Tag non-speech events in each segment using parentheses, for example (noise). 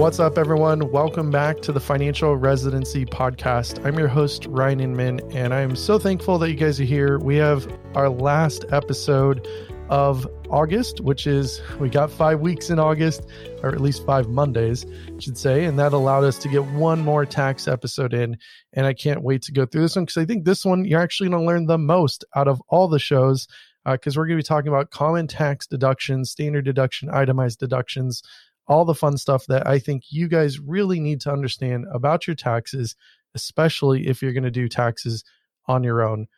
What's up, everyone? Welcome back to the Financial Residency Podcast. I'm your host, Ryan Inman, and I am so thankful that you guys are here. We have our last episode of August, which is we got five weeks in August, or at least five Mondays, I should say. And that allowed us to get one more tax episode in. And I can't wait to go through this one because I think this one you're actually going to learn the most out of all the shows because uh, we're going to be talking about common tax deductions, standard deduction, itemized deductions, all the fun stuff that I think you guys really need to understand about your taxes, especially if you're going to do taxes on your own.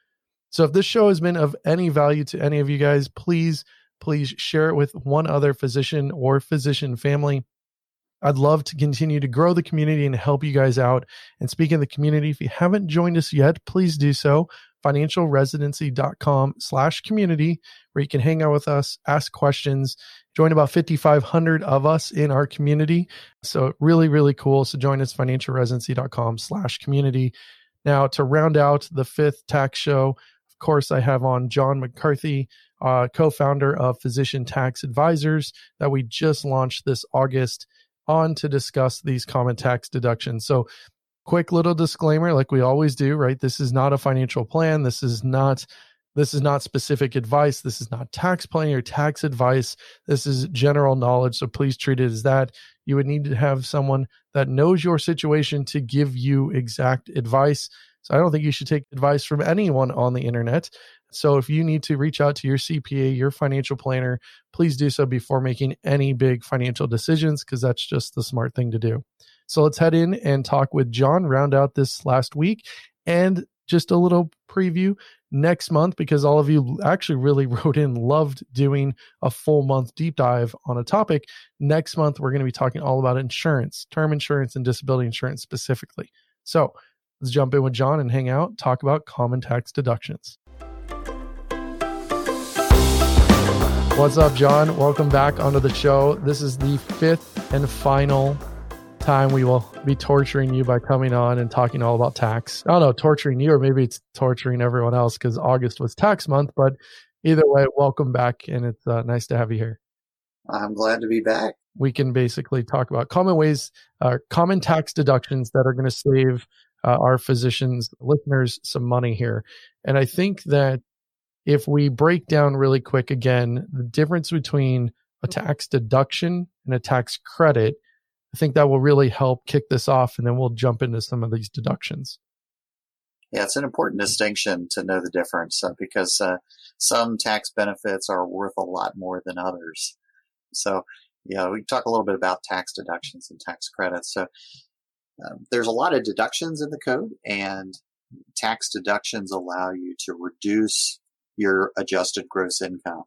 So if this show has been of any value to any of you guys, please, please share it with one other physician or physician family. I'd love to continue to grow the community and help you guys out. And speaking of the community, if you haven't joined us yet, please do so financialresidency.com slash community where you can hang out with us, ask questions, join about 5,500 of us in our community. So really, really cool. So join us, financialresidency.com slash community. Now to round out the fifth tax show, of course, I have on John McCarthy, uh, co-founder of Physician Tax Advisors that we just launched this August on to discuss these common tax deductions. So quick little disclaimer like we always do right? This is not a financial plan. This is not this is not specific advice. This is not tax planning or tax advice. This is general knowledge. So please treat it as that. You would need to have someone that knows your situation to give you exact advice. So i don't think you should take advice from anyone on the internet. So if you need to reach out to your cpa your financial planner please do so before making any big financial decisions because that's just the smart thing to do so let's head in and talk with John, round out this last week, and just a little preview next month because all of you actually really (laughs) wrote in, loved doing a full month deep dive on a topic. Next month, we're going to be talking all about insurance, term insurance, and disability insurance specifically. So let's jump in with John and hang out, talk about common tax deductions. What's up, John? Welcome back onto the show. This is the fifth and final time we will be torturing you by coming on and talking all about tax. I don't know, torturing you, or maybe it's torturing everyone else because August was tax month. But either way, welcome back, and it's uh, nice to have you here. I'm glad to be back. We can basically talk about common ways, uh, common tax deductions that are going to save uh, our physicians, listeners, some money here. And I think that if we break down really quick again, the difference between a tax deduction and a tax credit I think that will really help kick this off, and then we'll jump into some of these deductions. Yeah, it's an important distinction to know the difference uh, because uh, some tax benefits are worth a lot more than others. So, yeah, we talk a little bit about tax deductions and tax credits. So, um, there's a lot of deductions in the code, and tax deductions allow you to reduce your adjusted gross income.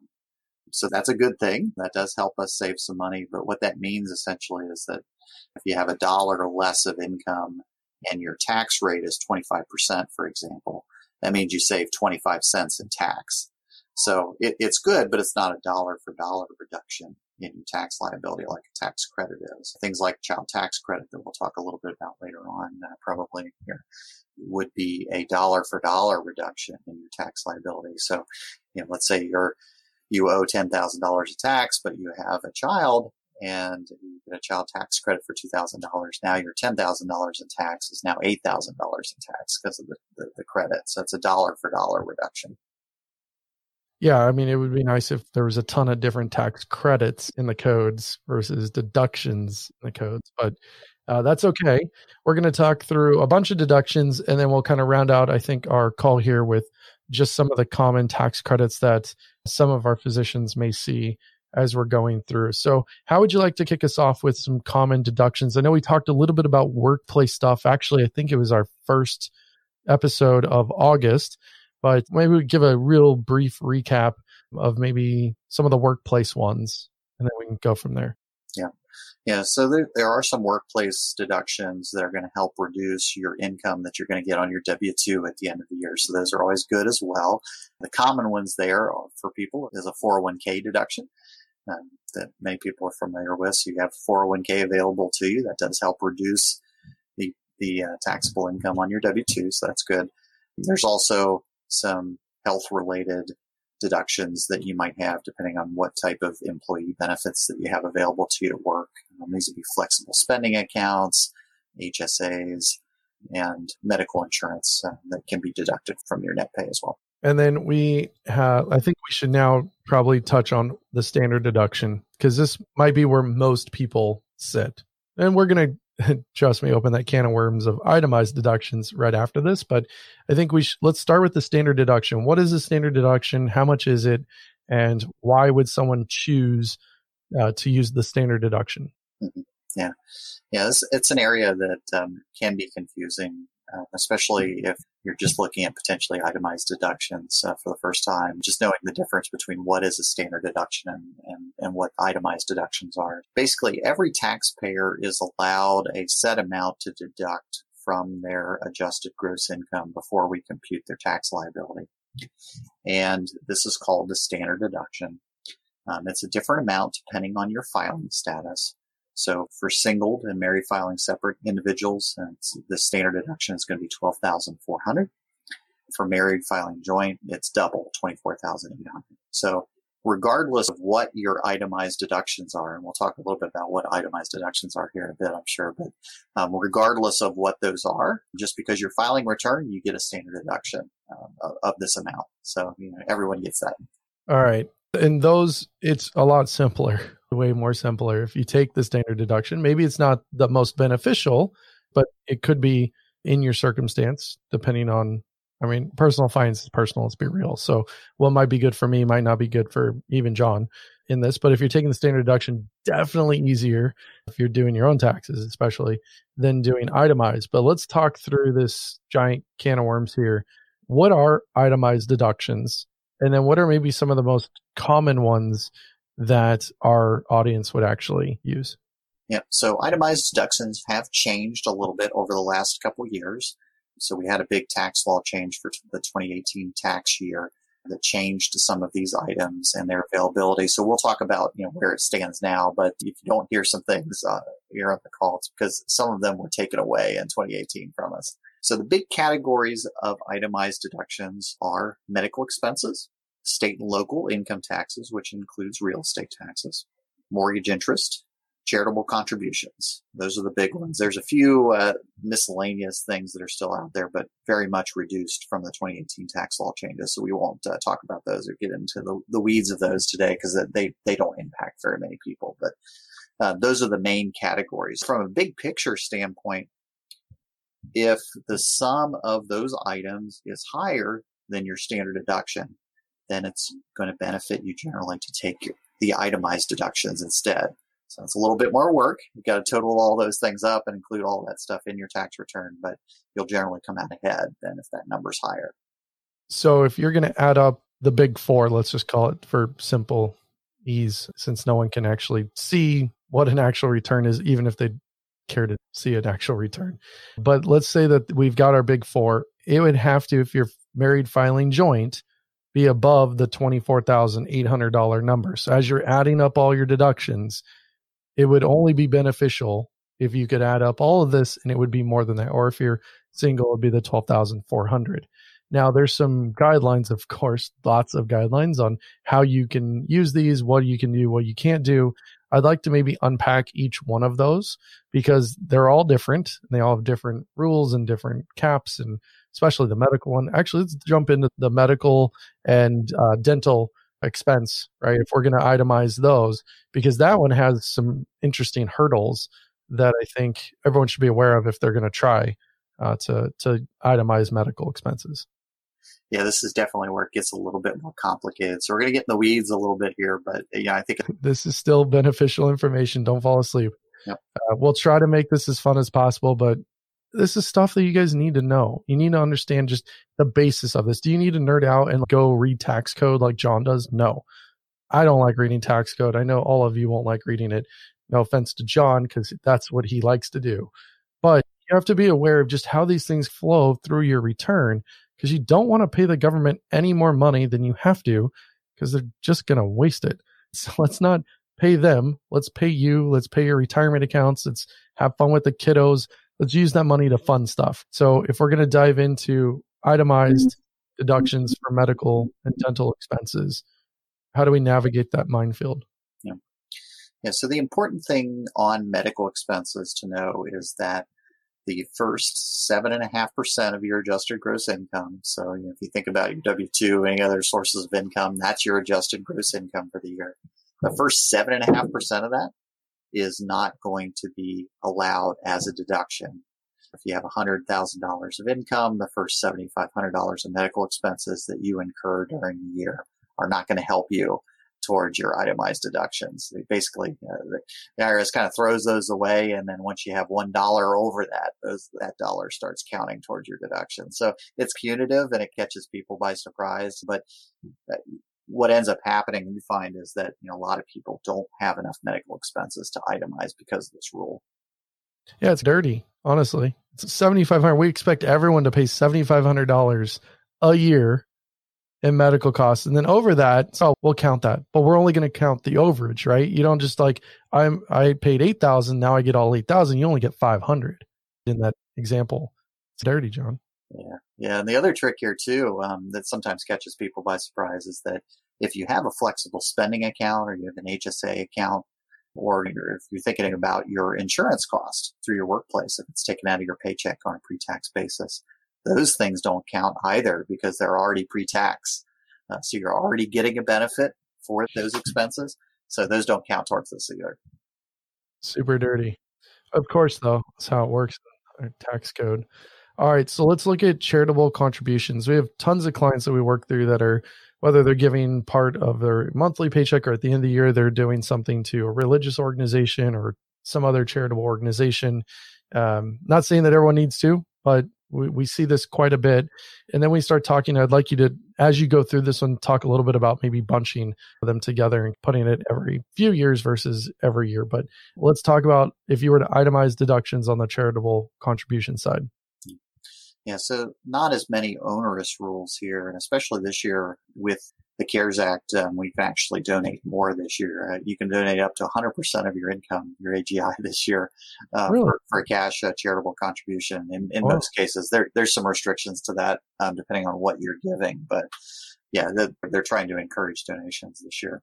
So that's a good thing. That does help us save some money. But what that means essentially is that if you have a dollar or less of income and your tax rate is 25%, for example, that means you save 25 cents in tax. So it, it's good, but it's not a dollar for dollar reduction in your tax liability like a tax credit is. Things like child tax credit that we'll talk a little bit about later on, uh, probably here, would be a dollar for dollar reduction in your tax liability. So, you know, let's say you're you owe $10,000 of tax, but you have a child and you get a child tax credit for $2,000. Now your $10,000 in tax is now $8,000 in tax because of the, the, the credit. So it's a dollar for dollar reduction. Yeah, I mean, it would be nice if there was a ton of different tax credits in the codes versus deductions in the codes, but uh, that's okay. We're going to talk through a bunch of deductions and then we'll kind of round out, I think, our call here with just some of the common tax credits that some of our physicians may see as we're going through. So, how would you like to kick us off with some common deductions? I know we talked a little bit about workplace stuff. Actually, I think it was our first episode of August, but maybe we give a real brief recap of maybe some of the workplace ones, and then we can go from there. Yeah. Yeah, so there, there are some workplace deductions that are going to help reduce your income that you're going to get on your W 2 at the end of the year. So those are always good as well. The common ones there for people is a 401k deduction that many people are familiar with. So you have 401k available to you. That does help reduce the, the uh, taxable income on your W-2. So that's good. There's also some health related deductions that you might have depending on what type of employee benefits that you have available to you to work. Um, these would be flexible spending accounts, HSAs, and medical insurance uh, that can be deducted from your net pay as well. And then we have, I think we should now probably touch on the standard deduction because this might be where most people sit. And we're going (laughs) to, trust me, open that can of worms of itemized deductions right after this. But I think we should, let's start with the standard deduction. What is the standard deduction? How much is it? And why would someone choose uh, to use the standard deduction? Mm-hmm. Yeah. Yeah. It's, it's, an area that um, can be confusing, uh, especially if you're just looking at potentially itemized deductions uh, for the first time, just knowing the difference between what is a standard deduction and, and, and what itemized deductions are. Basically, every taxpayer is allowed a set amount to deduct from their adjusted gross income before we compute their tax liability. And this is called the standard deduction. Um, it's a different amount depending on your filing status. So for singled and married filing separate individuals, the standard deduction is going to be 12,400. For married filing joint, it's double, 24,800. So regardless of what your itemized deductions are, and we'll talk a little bit about what itemized deductions are here in a bit, I'm sure, but um, regardless of what those are, just because you're filing return, you get a standard deduction um, of, of, this amount. So, you know, everyone gets that. All right. And those, it's a lot simpler way more simpler if you take the standard deduction. Maybe it's not the most beneficial, but it could be in your circumstance, depending on, I mean, personal finance is personal, let's be real. So what might be good for me might not be good for even John in this. But if you're taking the standard deduction, definitely easier if you're doing your own taxes, especially than doing itemized. But let's talk through this giant can of worms here. What are itemized deductions? And then what are maybe some of the most common ones that our audience would actually use. Yeah. So itemized deductions have changed a little bit over the last couple years. So we had a big tax law change for the 2018 tax year that changed to some of these items and their availability. So we'll talk about, you know, where it stands now. But if you don't hear some things uh, here on the call, it's because some of them were taken away in 2018 from us. So the big categories of itemized deductions are medical expenses, state and local income taxes, which includes real estate taxes, mortgage interest, charitable contributions. Those are the big ones. There's a few uh, miscellaneous things that are still out there, but very much reduced from the 2018 tax law changes. So we won't uh, talk about those or get into the, the weeds of those today because they, they don't impact very many people. But uh, those are the main categories. From a big picture standpoint, if the sum of those items is higher than your standard deduction, then it's going to benefit you generally to take the itemized deductions instead. So it's a little bit more work. You've got to total all those things up and include all that stuff in your tax return, but you'll generally come out ahead than if that number's higher. So if you're going to add up the big four, let's just call it for simple ease, since no one can actually see what an actual return is, even if they care to see an actual return. But let's say that we've got our big four. It would have to, if you're married filing joint, be above the $24,800 number. So as you're adding up all your deductions, it would only be beneficial if you could add up all of this and it would be more than that. Or if you're single, it'd be the 12,400. Now there's some guidelines, of course, lots of guidelines on how you can use these, what you can do, what you can't do. I'd like to maybe unpack each one of those because they're all different. and They all have different rules and different caps and especially the medical one. Actually, let's jump into the medical and uh, dental expense, right? If we're going to itemize those, because that one has some interesting hurdles that I think everyone should be aware of if they're going to try uh, to to itemize medical expenses. Yeah, this is definitely where it gets a little bit more complicated. So we're going to get in the weeds a little bit here, but yeah, I think (laughs) this is still beneficial information. Don't fall asleep. Yep. Uh, we'll try to make this as fun as possible, but this is stuff that you guys need to know. You need to understand just the basis of this. Do you need to nerd out and go read tax code like John does? No. I don't like reading tax code. I know all of you won't like reading it. No offense to John, because that's what he likes to do. But you have to be aware of just how these things flow through your return because you don't want to pay the government any more money than you have to because they're just going to waste it. (laughs) So let's not pay them. Let's pay you. Let's pay your retirement accounts. Let's have fun with the kiddos let's use that money to fund stuff. So if we're going to dive into itemized mm-hmm. deductions for medical and dental expenses. How do we navigate that minefield? Yeah. Yeah. So the important thing on medical expenses to know is that the first seven and a half percent of your adjusted gross income. So you know, if you think about your W two, any other sources of income, that's your adjusted gross income for the year. The first seven and a half percent of that is not going to be allowed as a deduction. If you have $100,000 of income, the first $7,500 of medical expenses that you incur during the year are not going to help you towards your itemized deductions. They basically, uh, the, the, IRS kind of throws those away, and then once you have one dollar over that, those, that dollar starts counting towards your deduction. So it's punitive and it catches people by surprise. But uh, what ends up happening, we find, is that you know a lot of people don't have enough medical expenses to itemize because of this rule. Yeah, it's dirty. Honestly, it's seventy five hundred. We expect everyone to pay seventy five hundred dollars a year in medical costs, and then over that, so we'll count that. But we're only going to count the overage, right? You don't just like I'm. I paid eight thousand. Now I get all eight thousand. You only get five hundred in that example. It's dirty, John. Yeah, yeah. And the other trick here too, um, that sometimes catches people by surprise, is that if you have a flexible spending account or you have an HSA account, or if you're thinking about your insurance cost through your workplace, if it's taken out of your paycheck on a pre-tax basis, those things don't count either because they're already pre-tax. Uh, so you're already getting a benefit for those expenses. So those don't count towards this either. Super dirty. Of course, though, that's how it works. Tax code. All right, so let's look at charitable contributions. We have tons of clients that we work through that are whether they're giving part of their monthly paycheck or at the end of the year they're doing something to a religious organization or some other charitable organization. Um, not saying that everyone needs to, but we, we see this quite a bit. And then we start talking. I'd like you to, as you go through this one, talk a little bit about maybe bunching them together and putting it every few years versus every year. But let's talk about if you were to itemize deductions on the charitable contribution side. Yeah, so not as many onerous rules here, and especially this year with the CARES Act, um, we can actually donate more this year. Uh, you can donate up to 100% of your income, your AGI (laughs) this year, uh, really? for, for, a cash uh, charitable contribution. In, in most cases, there, there's some restrictions to that, um, depending on what you're giving. But yeah, they're, they're trying to encourage donations this year.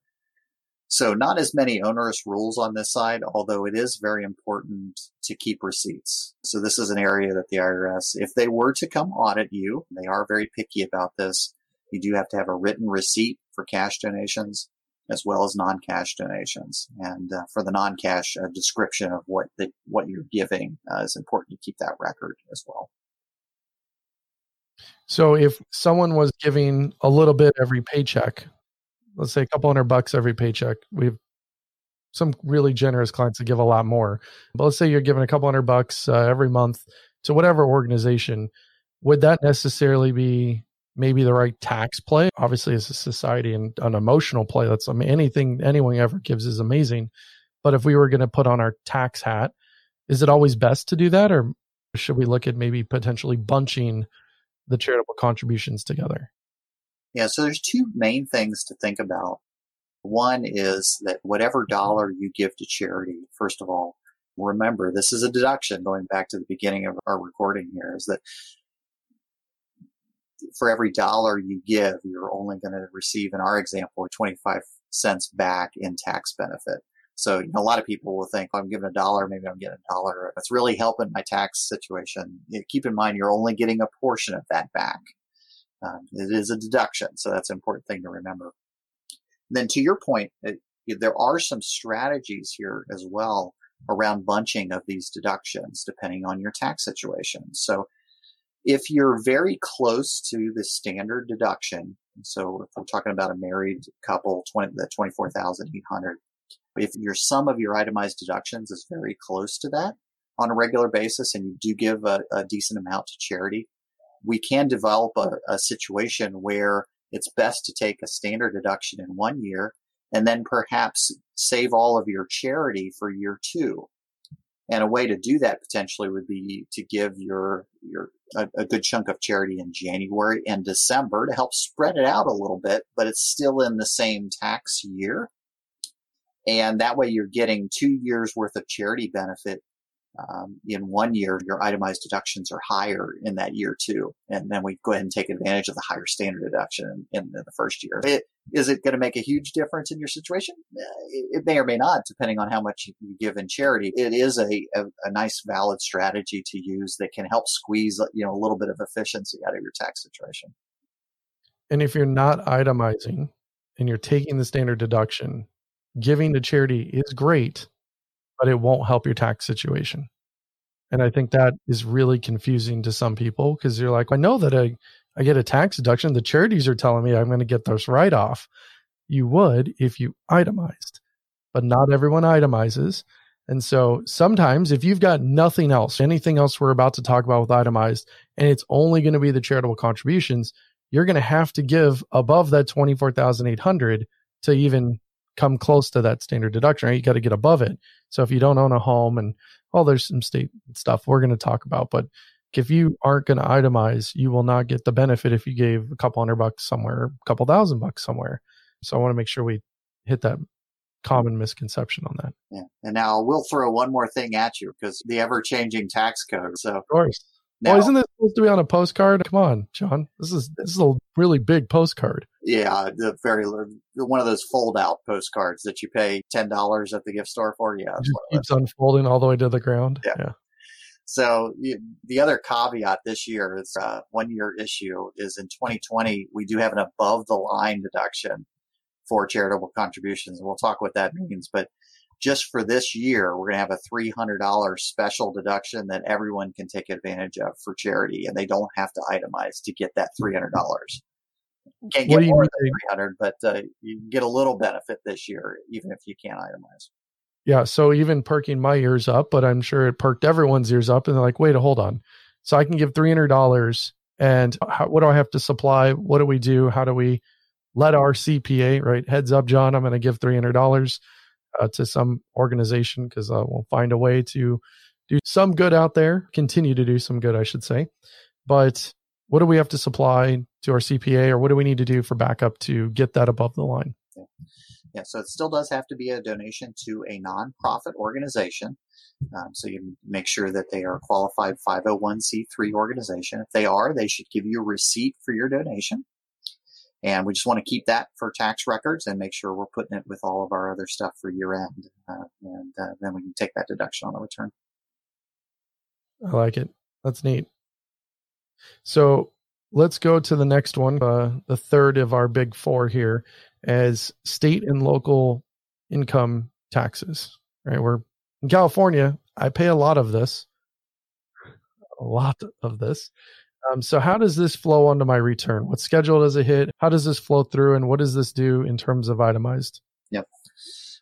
So not as many onerous rules on this side, although it is very important to keep receipts. So this is an area that the IRS, if they were to come audit you, they are very picky about this. You do have to have a written receipt for cash donations as well as non-cash donations. And uh, for the non-cash, a description of what the, what you're giving uh, is important to keep that record as well. So if someone was giving a little bit every paycheck, let's say a couple hundred bucks every paycheck. We have some really generous clients that give a lot more. But let's say you're giving a couple hundred bucks uh, every month to whatever organization. Would that necessarily be maybe the right tax play? Obviously, as a society and an emotional play, that's I mean anything anyone ever gives is amazing. But if we were going to put on our tax hat, is it always best to do that, or should we look at maybe potentially bunching the charitable contributions together? Yeah, so there's two main things to think about. One is that whatever dollar you give to charity, first of all, remember this is a deduction going back to the beginning of our recording here is that for every dollar you give, you're only going to receive, in our example, 25 cents back in tax benefit. So you know, a lot of people will think, oh, I'm giving a dollar, maybe I'm getting a dollar. It's really helping my tax situation. keep in mind, you're only getting a portion of that back. Um, it is a deduction, so that's an important thing to remember. And then to your point, it, there are some strategies here as well around bunching of these deductions depending on your tax situation. So if you're very close to the standard deduction, so if we're talking about a married couple, 20, the 24,800, if your sum of your itemized deductions is very close to that on a regular basis and you do give a, a decent amount to charity, we can develop a, a situation where it's best to take a standard deduction in one year and then perhaps save all of your charity for year two. And a way to do that potentially would be to give your your a, a, good chunk of charity in January and December to help spread it out a little bit, but it's still in the same tax year. And that way you're getting two years worth of charity benefit um, in one year, your itemized deductions are higher in that year too. And then we go ahead and take advantage of the higher standard deduction in, in the first year. It, is it going to make a huge difference in your situation? Uh, it, may or may not, depending on how much you give in charity. It is a, a, a, nice, valid strategy to use that can help squeeze, you know, a little bit of efficiency out of your tax situation. And if you're not itemizing and you're taking the standard deduction, giving to charity is great but it won't help your tax situation. And I think that is really confusing to some people because you're like, I know that I, I get a tax deduction. The charities are telling me I'm going to get this write off. You would if you itemized, but not everyone itemizes. And so sometimes if you've got nothing else, anything else we're about to talk about with itemized, and it's only going to be the charitable contributions, you're going to have to give above that 24,800 to even come close to that standard deduction, right? You got to get above it. So if you don't own a home and well, there's some state stuff we're going to talk about, but if you aren't going to itemize, you will not get the benefit if you gave a couple hundred bucks somewhere, a couple thousand bucks somewhere. So I want to make sure we hit that common misconception on that. Yeah. And now we'll throw one more thing at you because the ever changing tax code. So of course. Now, isn't this supposed to be on a postcard? Come on, John. This is this is a really big postcard. Yeah, the very one of those fold out postcards that you pay ten dollars at the gift store for. Yeah, it keeps unfolding all the way to the ground. Yeah. yeah. So the other caveat this year is uh, one year issue is in 2020 we do have an above the line deduction for charitable contributions, and we'll talk what that means. But just for this year, we're going to have a $300 special deduction that everyone can take advantage of for charity and they don't have to itemize to get that $300. Can't get more than 300, but uh, you get a little benefit this year, even if you can't itemize. Yeah. So even perking my ears up, but I'm sure it perked everyone's ears up and they're like, wait, a hold on. So I can give $300 and how, what do I have to supply? What do we do? How do we let our CPA, right? Heads up, John, I'm going to give $300 uh, to some organization because uh, we'll find a way to do some good out there, continue to do some good, I should say. But what do we have to supply to our CPA or what do we need to do for backup to get that above the line? Yeah. yeah so it still does have to be a donation to a nonprofit organization. Um, so you make sure that they are a qualified 501c3 organization. If they are, they should give you a receipt for your donation. And we just want to keep that for tax records and make sure we're putting it with all of our other stuff for year end. Uh, and uh, then we can take that deduction on the return. I like it. That's neat. So let's go to the next one, uh, the third of our big four here, as state and local income taxes. Right, we're in California. I pay a lot of this, a lot of this, um, so how does this flow onto my return? What schedule does it hit? How does this flow through, and what does this do in terms of itemized? Yep.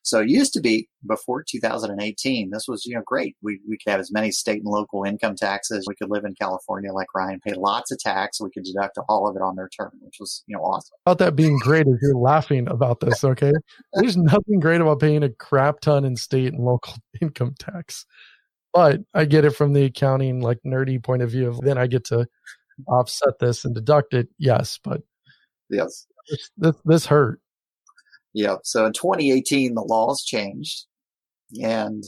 So it used to be before 2018. This was you know great. We we could have as many state and local income taxes. We could live in California like Ryan, pay lots of tax. We could deduct all of it on their return, which was you know awesome. About that being great, if you're laughing about this, okay? There's nothing great about paying a crap ton in state and local (laughs) income tax but I get it from the accounting like nerdy point of view of then I get to offset this and deduct it. Yes, but yes, this this, this hurt. Yeah. So in 2018, the laws changed, and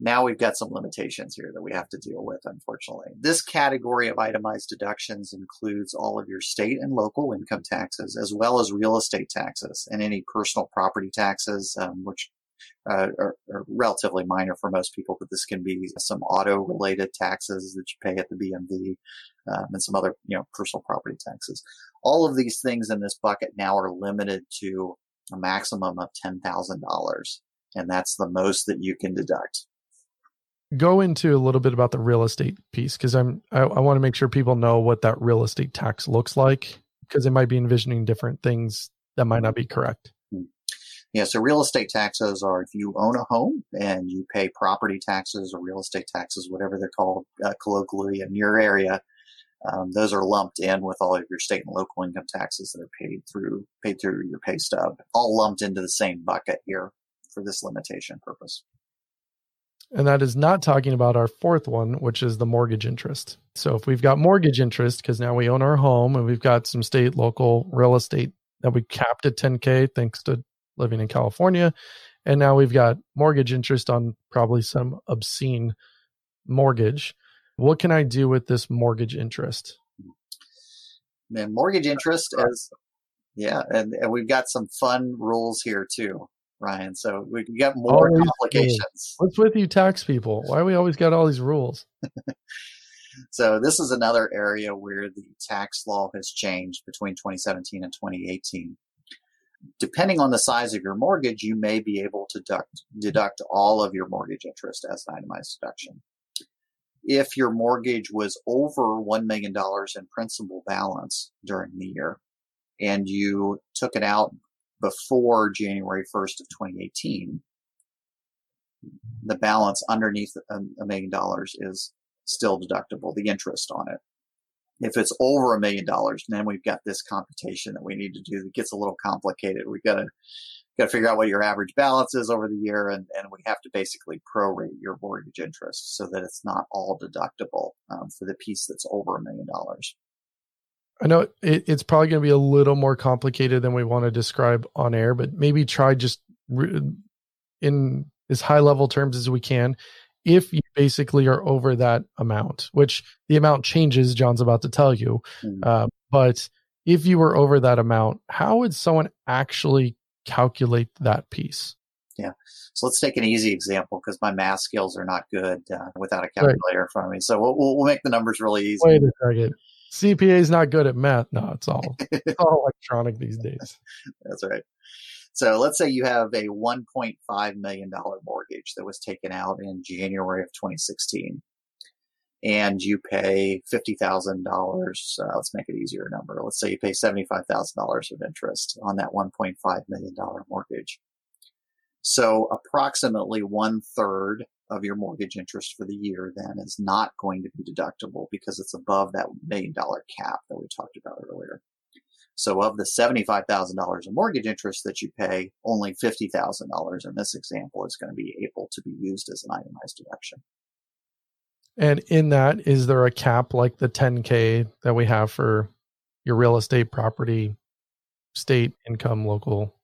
now we've got some limitations here that we have to deal with. Unfortunately, this category of itemized deductions includes all of your state and local income taxes, as well as real estate taxes and any personal property taxes, um, which uh, are, are, relatively minor for most people, but this can be some auto related taxes that you pay at the BMV um, and some other, you know, personal property taxes. All of these things in this bucket now are limited to a maximum of $10,000. And that's the most that you can deduct. Go into a little bit about the real estate piece because I'm I, I want to make sure people know what that real estate tax looks like because they might be envisioning different things that might not be correct. Yeah, so real estate taxes are if you own a home and you pay property taxes or real estate taxes, whatever they're called uh, colloquially in your area. Um, those are lumped in with all of your state and local income taxes that are paid through paid through your pay stub, all lumped into the same bucket here for this limitation purpose. And that is not talking about our fourth one, which is the mortgage interest. So if we've got mortgage interest, because now we own our home and we've got some state, local real estate that we capped at 10K thanks to living in California. And now we've got mortgage interest on probably some obscene mortgage. What can I do with this mortgage interest? And mortgage interest as yeah, and, and we've got some fun rules here too, Ryan. So we got more always complications. What's with you tax people? Why we always got all these rules? (laughs) so this is another area where the tax law has changed between 2017 and 2018. Depending on the size of your mortgage, you may be able to deduct, deduct all of your mortgage interest as an itemized deduction. If your mortgage was over $1 million in principal balance during the year, and you took it out before January 1st of 2018, the balance underneath a million dollars is still deductible, the interest on it. If it's over a million dollars, then we've got this computation that we need to do that gets a little complicated. We've got to got to figure out what your average balance is over the year, and, and we have to basically prorate your mortgage interest so that it's not all deductible um, for the piece that's over a million dollars. I know it, it's probably going to be a little more complicated than we want to describe on air, but maybe try just re- in as high level terms as we can. If you basically are over that amount, which the amount changes, John's about to tell you, mm-hmm. uh, but if you were over that amount, how would someone actually calculate that piece? Yeah. So let's take an easy example because my math skills are not good uh, without a calculator right. in front of me. So we'll, we'll, make the numbers really easy. Wait a second. CPA is not good at math. No, it's all (laughs) it's all electronic these days. That's right. So let's say you have a $1.5 million mortgage that was taken out in January of 2016 and you pay $50,000. Uh, let's make it easier number. Let's say you pay $75,000 of interest on that $1.5 million mortgage. So approximately one third of your mortgage interest for the year then is not going to be deductible because it's above that million dollar cap that we talked about earlier. So of the $75,000 of mortgage interest that you pay, only $50,000 in this example is going to be able to be used as an itemized deduction. And in that, is there a cap like the 10K that we have for your real estate property, state income, local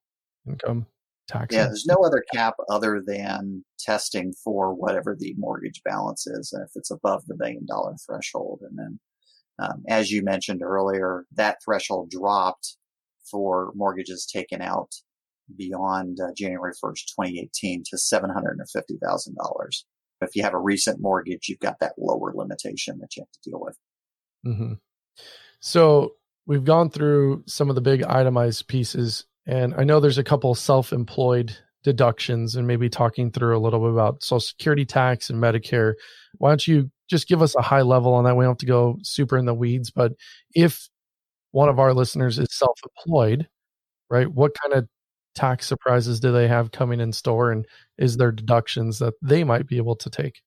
income? taxes. Yeah, there's no other cap other than testing for whatever the mortgage balance is, and if it's above the million dollar threshold. And then, um, as you mentioned earlier, that threshold dropped for mortgages taken out beyond uh, January 1st, 2018 to $750,000. If you have a recent mortgage, you've got that lower limitation that you have to deal with. Mm-hmm. So we've gone through some of the big itemized pieces and I know there's a couple self employed deductions and maybe talking through a little bit about Social Security tax and Medicare. Why don't you just give us a high level on that? We don't have to go super in the weeds, but if one of our listeners is self employed, right, what kind of tax surprises do they have coming in store? And is there deductions that they might be able to take?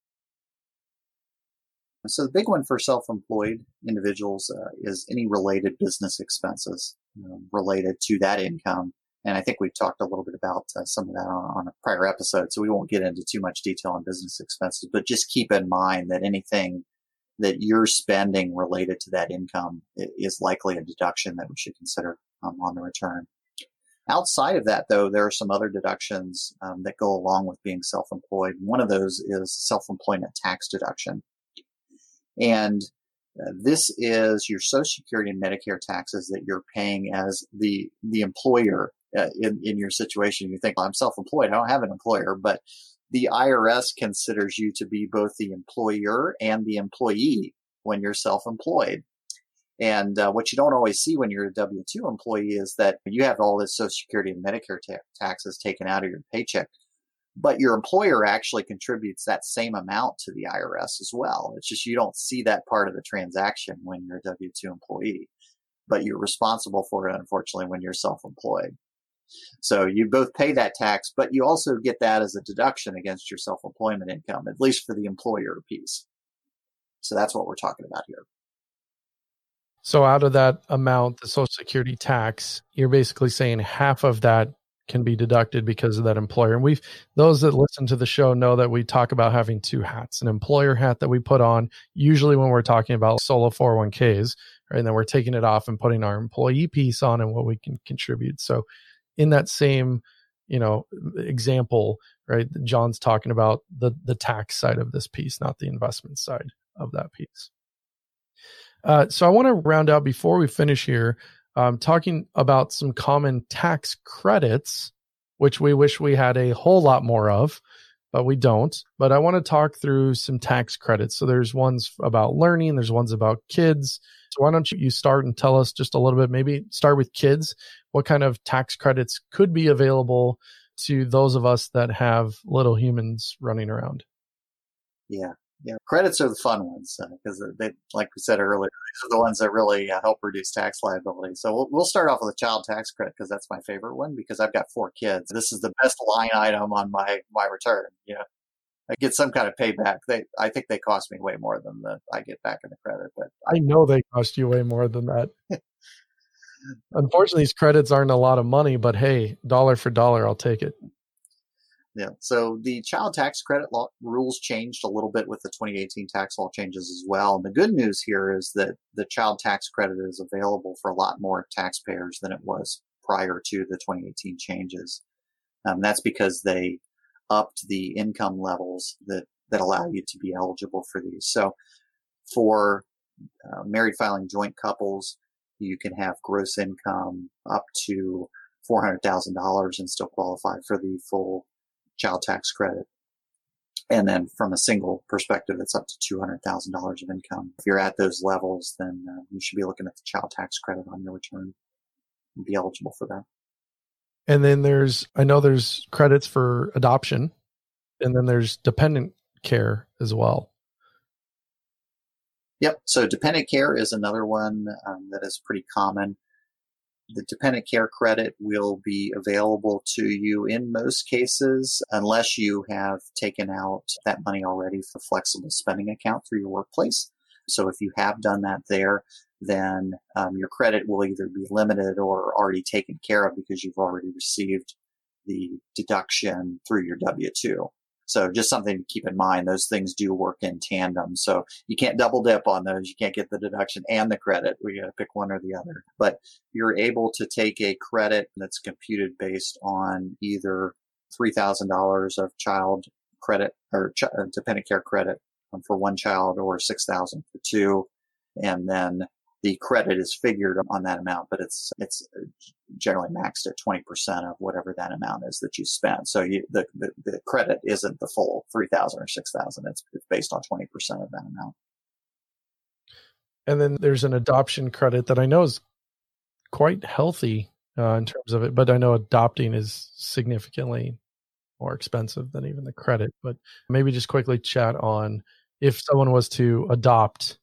So the big one for self-employed individuals uh, is any related business expenses know, related to that income. And I think we've talked a little bit about uh, some of that on, on, a prior episode, so we won't get into too much detail on business expenses. But just keep in mind that anything that you're spending related to that income is likely a deduction that we should consider um, on the return. Outside of that, though, there are some other deductions um, that go along with being self-employed. One of those is self-employment tax deduction. And uh, this is your Social Security and Medicare taxes that you're paying as the the employer uh, in in your situation. You think well, I'm self-employed, I don't have an employer, but the IRS considers you to be both the employer and the employee when you're self-employed. And uh, what you don't always see when you're a W two employee is that you have all this Social Security and Medicare ta- taxes taken out of your paycheck but your employer actually contributes that same amount to the IRS as well. It's just you don't see that part of the transaction when you're a W 2 employee, but you're responsible for it, unfortunately, when you're self employed. So you both pay that tax, but you also get that as a deduction against your self employment income, at least for the employer piece. So that's what we're talking about here. So out of that amount, the Social Security tax, you're basically saying half of that can be deducted because of that employer. And we've those that listen to the show know that we talk about having two hats, an employer hat that we put on usually when we're talking about solo 401ks, right? And then we're taking it off and putting our employee piece on and what we can contribute. So in that same you know example right john's talking about the the tax side of this piece not the investment side of that piece uh, so i want to round out before we finish here um, talking about some common tax credits which we wish we had a whole lot more of but we don't. But i want to talk through some tax credits. So there's ones about learning there's ones about kids. So why don't you start and tell us just a little bit maybe start with kids. What kind of tax credits could be available to those of us that have little humans running around. Yeah, yeah. Credits are the fun ones because uh, they, like we said earlier, these are the ones that really uh, help reduce tax liability. So we'll, we'll start off with a child tax credit because that's my favorite one because I've got four kids. This is the best line item on my my return. Yeah. I get some kind of payback. They, I think they cost me way more than the I get back in the credit, but I know they cost you way more than that. (laughs) Unfortunately, these credits aren't a lot of money, but hey, dollar for dollar, I'll take it. Yeah. So the child tax credit law rules changed a little bit with the 2018 tax law changes as well. And the good news here is that the child tax credit is available for a lot more taxpayers than it was prior to the 2018 changes. Um, that's because they upped the income levels that, that allow you to be eligible for these. So for uh, married filing joint couples, you can have gross income up to $400,000 and still qualify for the full child tax credit. And then from a single perspective, it's up to $200,000 of income. If you're at those levels, then uh, you should be looking at the child tax credit on your return and be eligible for that. And then there's, I know there's credits for adoption and then there's dependent care as well. Yep. So dependent care is another one um, that is pretty common. The dependent care credit will be available to you in most cases unless you have taken out that money already for flexible spending account through your workplace. So if you have done that there, then um, your credit will either be limited or already taken care of because you've already received the deduction through your W 2. So just something to keep in mind. Those things do work in tandem. So you can't double dip on those. You can't get the deduction and the credit. We got to pick one or the other. But you're able to take a credit that's computed based on either $3,000 of child credit or ch- uh, dependent care credit for one child or 6,000 for two. And then the credit is figured on that amount, but it's it's generally maxed at 20% of whatever that amount is that you spend. So you, the, the, the credit isn't the full 3,000 or 6,000. It's, it's based on 20% of that amount. And then there's an adoption credit that I know is quite healthy uh, in terms of it, but I know adopting is significantly more expensive than even the credit. But maybe just quickly chat on if someone was to adopt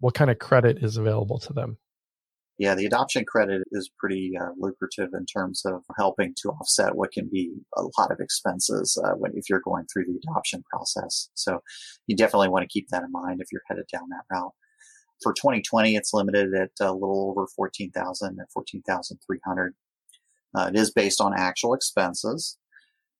what kind of credit is available to them? Yeah, the adoption credit is pretty uh, lucrative in terms of helping to offset what can be a lot of expenses uh, when if you're going through the adoption process. So you definitely want to keep that in mind if you're headed down that route. For 2020, it's limited at a little over 14,000 at 14,300. Uh, it is based on actual expenses.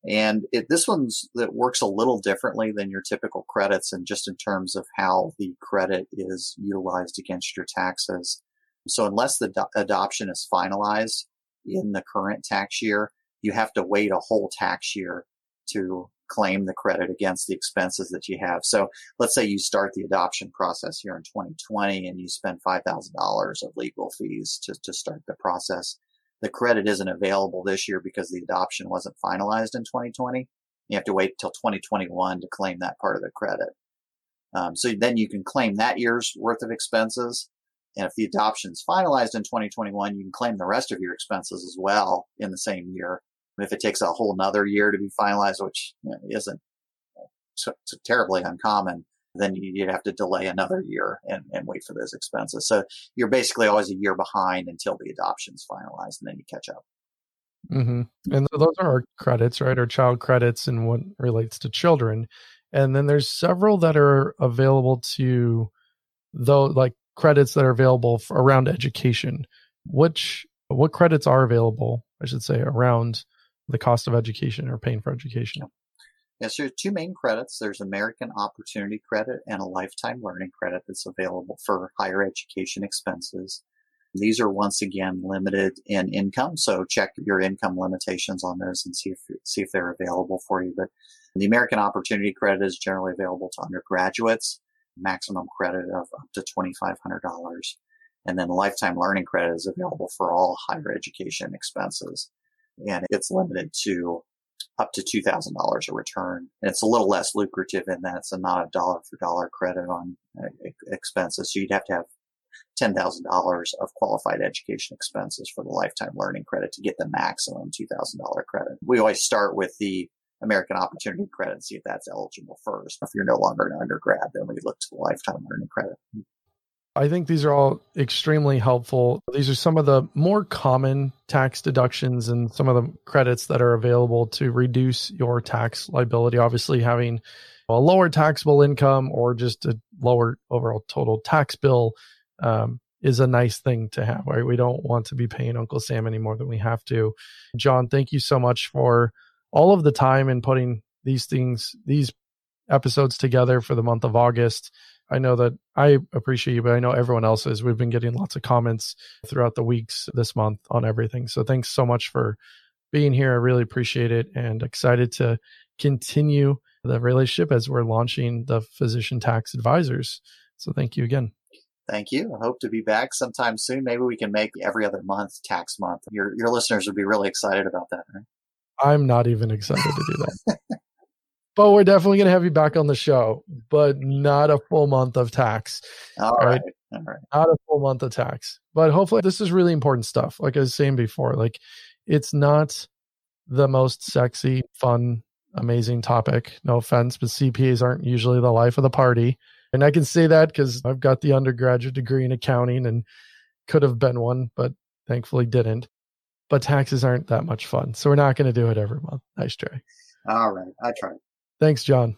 And it, this one's that works a little differently than your typical credits and just in terms of how the credit is utilized against your taxes. So unless the do- adoption is finalized in the current tax year, you have to wait a whole tax year to claim the credit against the expenses that you have. So let's say you start the adoption process here in 2020 and you spend $5,000 of legal fees to, to start the process the credit isn't available this year because the adoption wasn't finalized in 2020. You have to wait until 2021 to claim that part of the credit. Um, so then you can claim that year's worth of expenses. And if the adoption is finalized in 2021, you can claim the rest of your expenses as well in the same year. If it takes a whole another year to be finalized, which isn't so terribly uncommon, then you'd have to delay another year and, and wait for those expenses. So you're basically always a year behind until the adoption's finalized and then you catch up. Mm-hmm. And those are our credits, right? Our child credits and what relates to children. And then there's several that are available to though like credits that are available around education. Which what credits are available, I should say, around the cost of education or paying for education? Yes, there's two main credits. There's American Opportunity Credit and a Lifetime Learning Credit that's available for higher education expenses. These are once again limited in income. So check your income limitations on those and see if, see if they're available for you. But the American Opportunity Credit is generally available to undergraduates, maximum credit of up to $2,500. And then lifetime learning credit is available for all higher education expenses. And it's limited to up to $2,000 a return. And it's a little less lucrative in that it's not a dollar for dollar credit on uh, expenses. So you'd have to have $10,000 of qualified education expenses for the lifetime learning credit to get the maximum $2,000 credit. We always start with the American Opportunity Credit and see if that's eligible first. If you're no longer an undergrad, then we look to the lifetime learning credit. I think these are all extremely helpful. These are some of the more common tax deductions and some of the credits that are available to reduce your tax liability. Obviously, having a lower taxable income or just a lower overall total tax bill um, is a nice thing to have, right? We don't want to be paying Uncle Sam any more than we have to. John, thank you so much for all of the time and putting these things, these episodes together for the month of August. I know that I appreciate you, but I know everyone else is. We've been getting lots of comments throughout the weeks this month on everything. So thanks so much for being here. I really appreciate it and excited to continue the relationship as we're launching the physician tax advisors. So thank you again. Thank you. I hope to be back sometime soon. Maybe we can make every other month tax month. Your your listeners would be really excited about that, right? I'm not even excited to do that. (laughs) but we're definitely going to have you back on the show, but not a full month of tax. All right. All right. Not a full month of tax. But hopefully this is really important stuff. Like I was saying before, like it's not the most sexy, fun, amazing topic. No offense, but CPAs aren't usually the life of the party. And I can say that because I've got the undergraduate degree in accounting and could have been one, but thankfully didn't. But taxes aren't that much fun. So we're not going to do it every month. Nice try. All right. I tried. Thanks, John.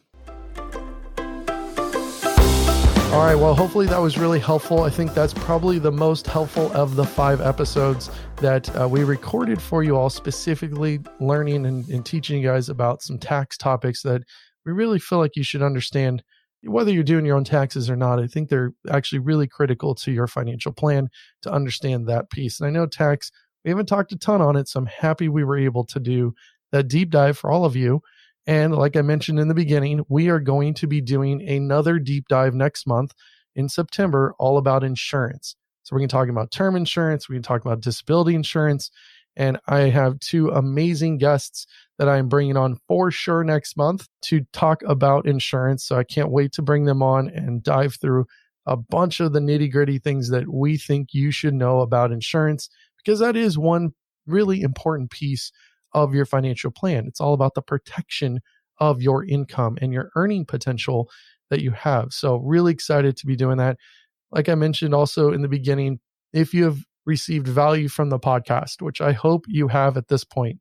All right. Well, hopefully that was really helpful. I think that's probably the most helpful of the five episodes that uh, we recorded for you all, specifically learning and, and teaching you guys about some tax topics that we really feel like you should understand whether you're doing your own taxes or not, I think they're actually really critical to your financial plan to understand that piece. And I know tax, we haven't talked a ton on it, so I'm happy we were able to do that deep dive for all of you. And like I mentioned in the beginning, we are going to be doing another deep dive next month in September, all about insurance. So we're going to talk about term insurance, going to talk about disability insurance, and I have two amazing guests that I'm bringing on for sure next month to talk about insurance. So I can't wait to bring them on and dive through a bunch of the nitty gritty things that we think you should know about insurance because that is one really important piece of your financial plan. It's all about the protection of your income and your earning potential that you have. So, really excited to be doing that. Like I mentioned also in the beginning, if you have received value from the podcast, which I hope you have at this point,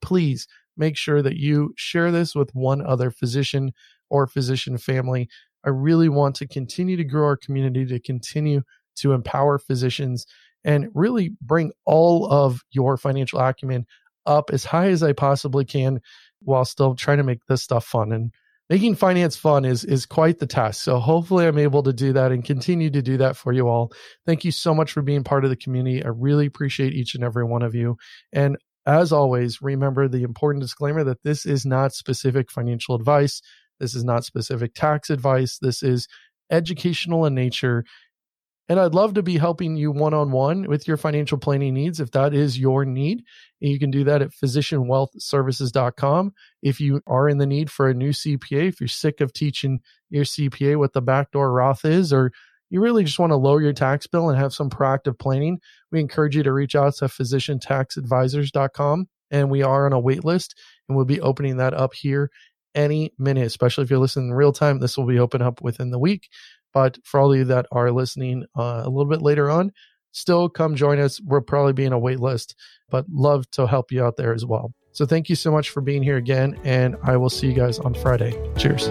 please make sure that you share this with one other physician or physician family. I really want to continue to grow our community, to continue to empower physicians and really bring all of your financial acumen up as high as I possibly can while still trying to make this stuff fun. And making finance fun is is quite the task. So hopefully I'm able to do that and continue to do that for you all. Thank you so much for being part of the community. I really appreciate each and every one of you. And as always, remember the important disclaimer that this is not specific financial advice. This is not specific tax advice. This is educational in nature and I'd love to be helping you one on one with your financial planning needs if that is your need. And you can do that at physicianwealthservices.com. If you are in the need for a new CPA, if you're sick of teaching your CPA what the backdoor Roth is, or you really just want to lower your tax bill and have some proactive planning, we encourage you to reach out to physiciantaxadvisors.com. And we are on a wait list and we'll be opening that up here any minute, especially if you're listening in real time. This will be open up within the week. But for all of you that are listening uh, a little bit later on, still come join us. We'll probably be in a wait list, but love to help you out there as well. So thank you so much for being here again, and I will see you guys on Friday. Cheers.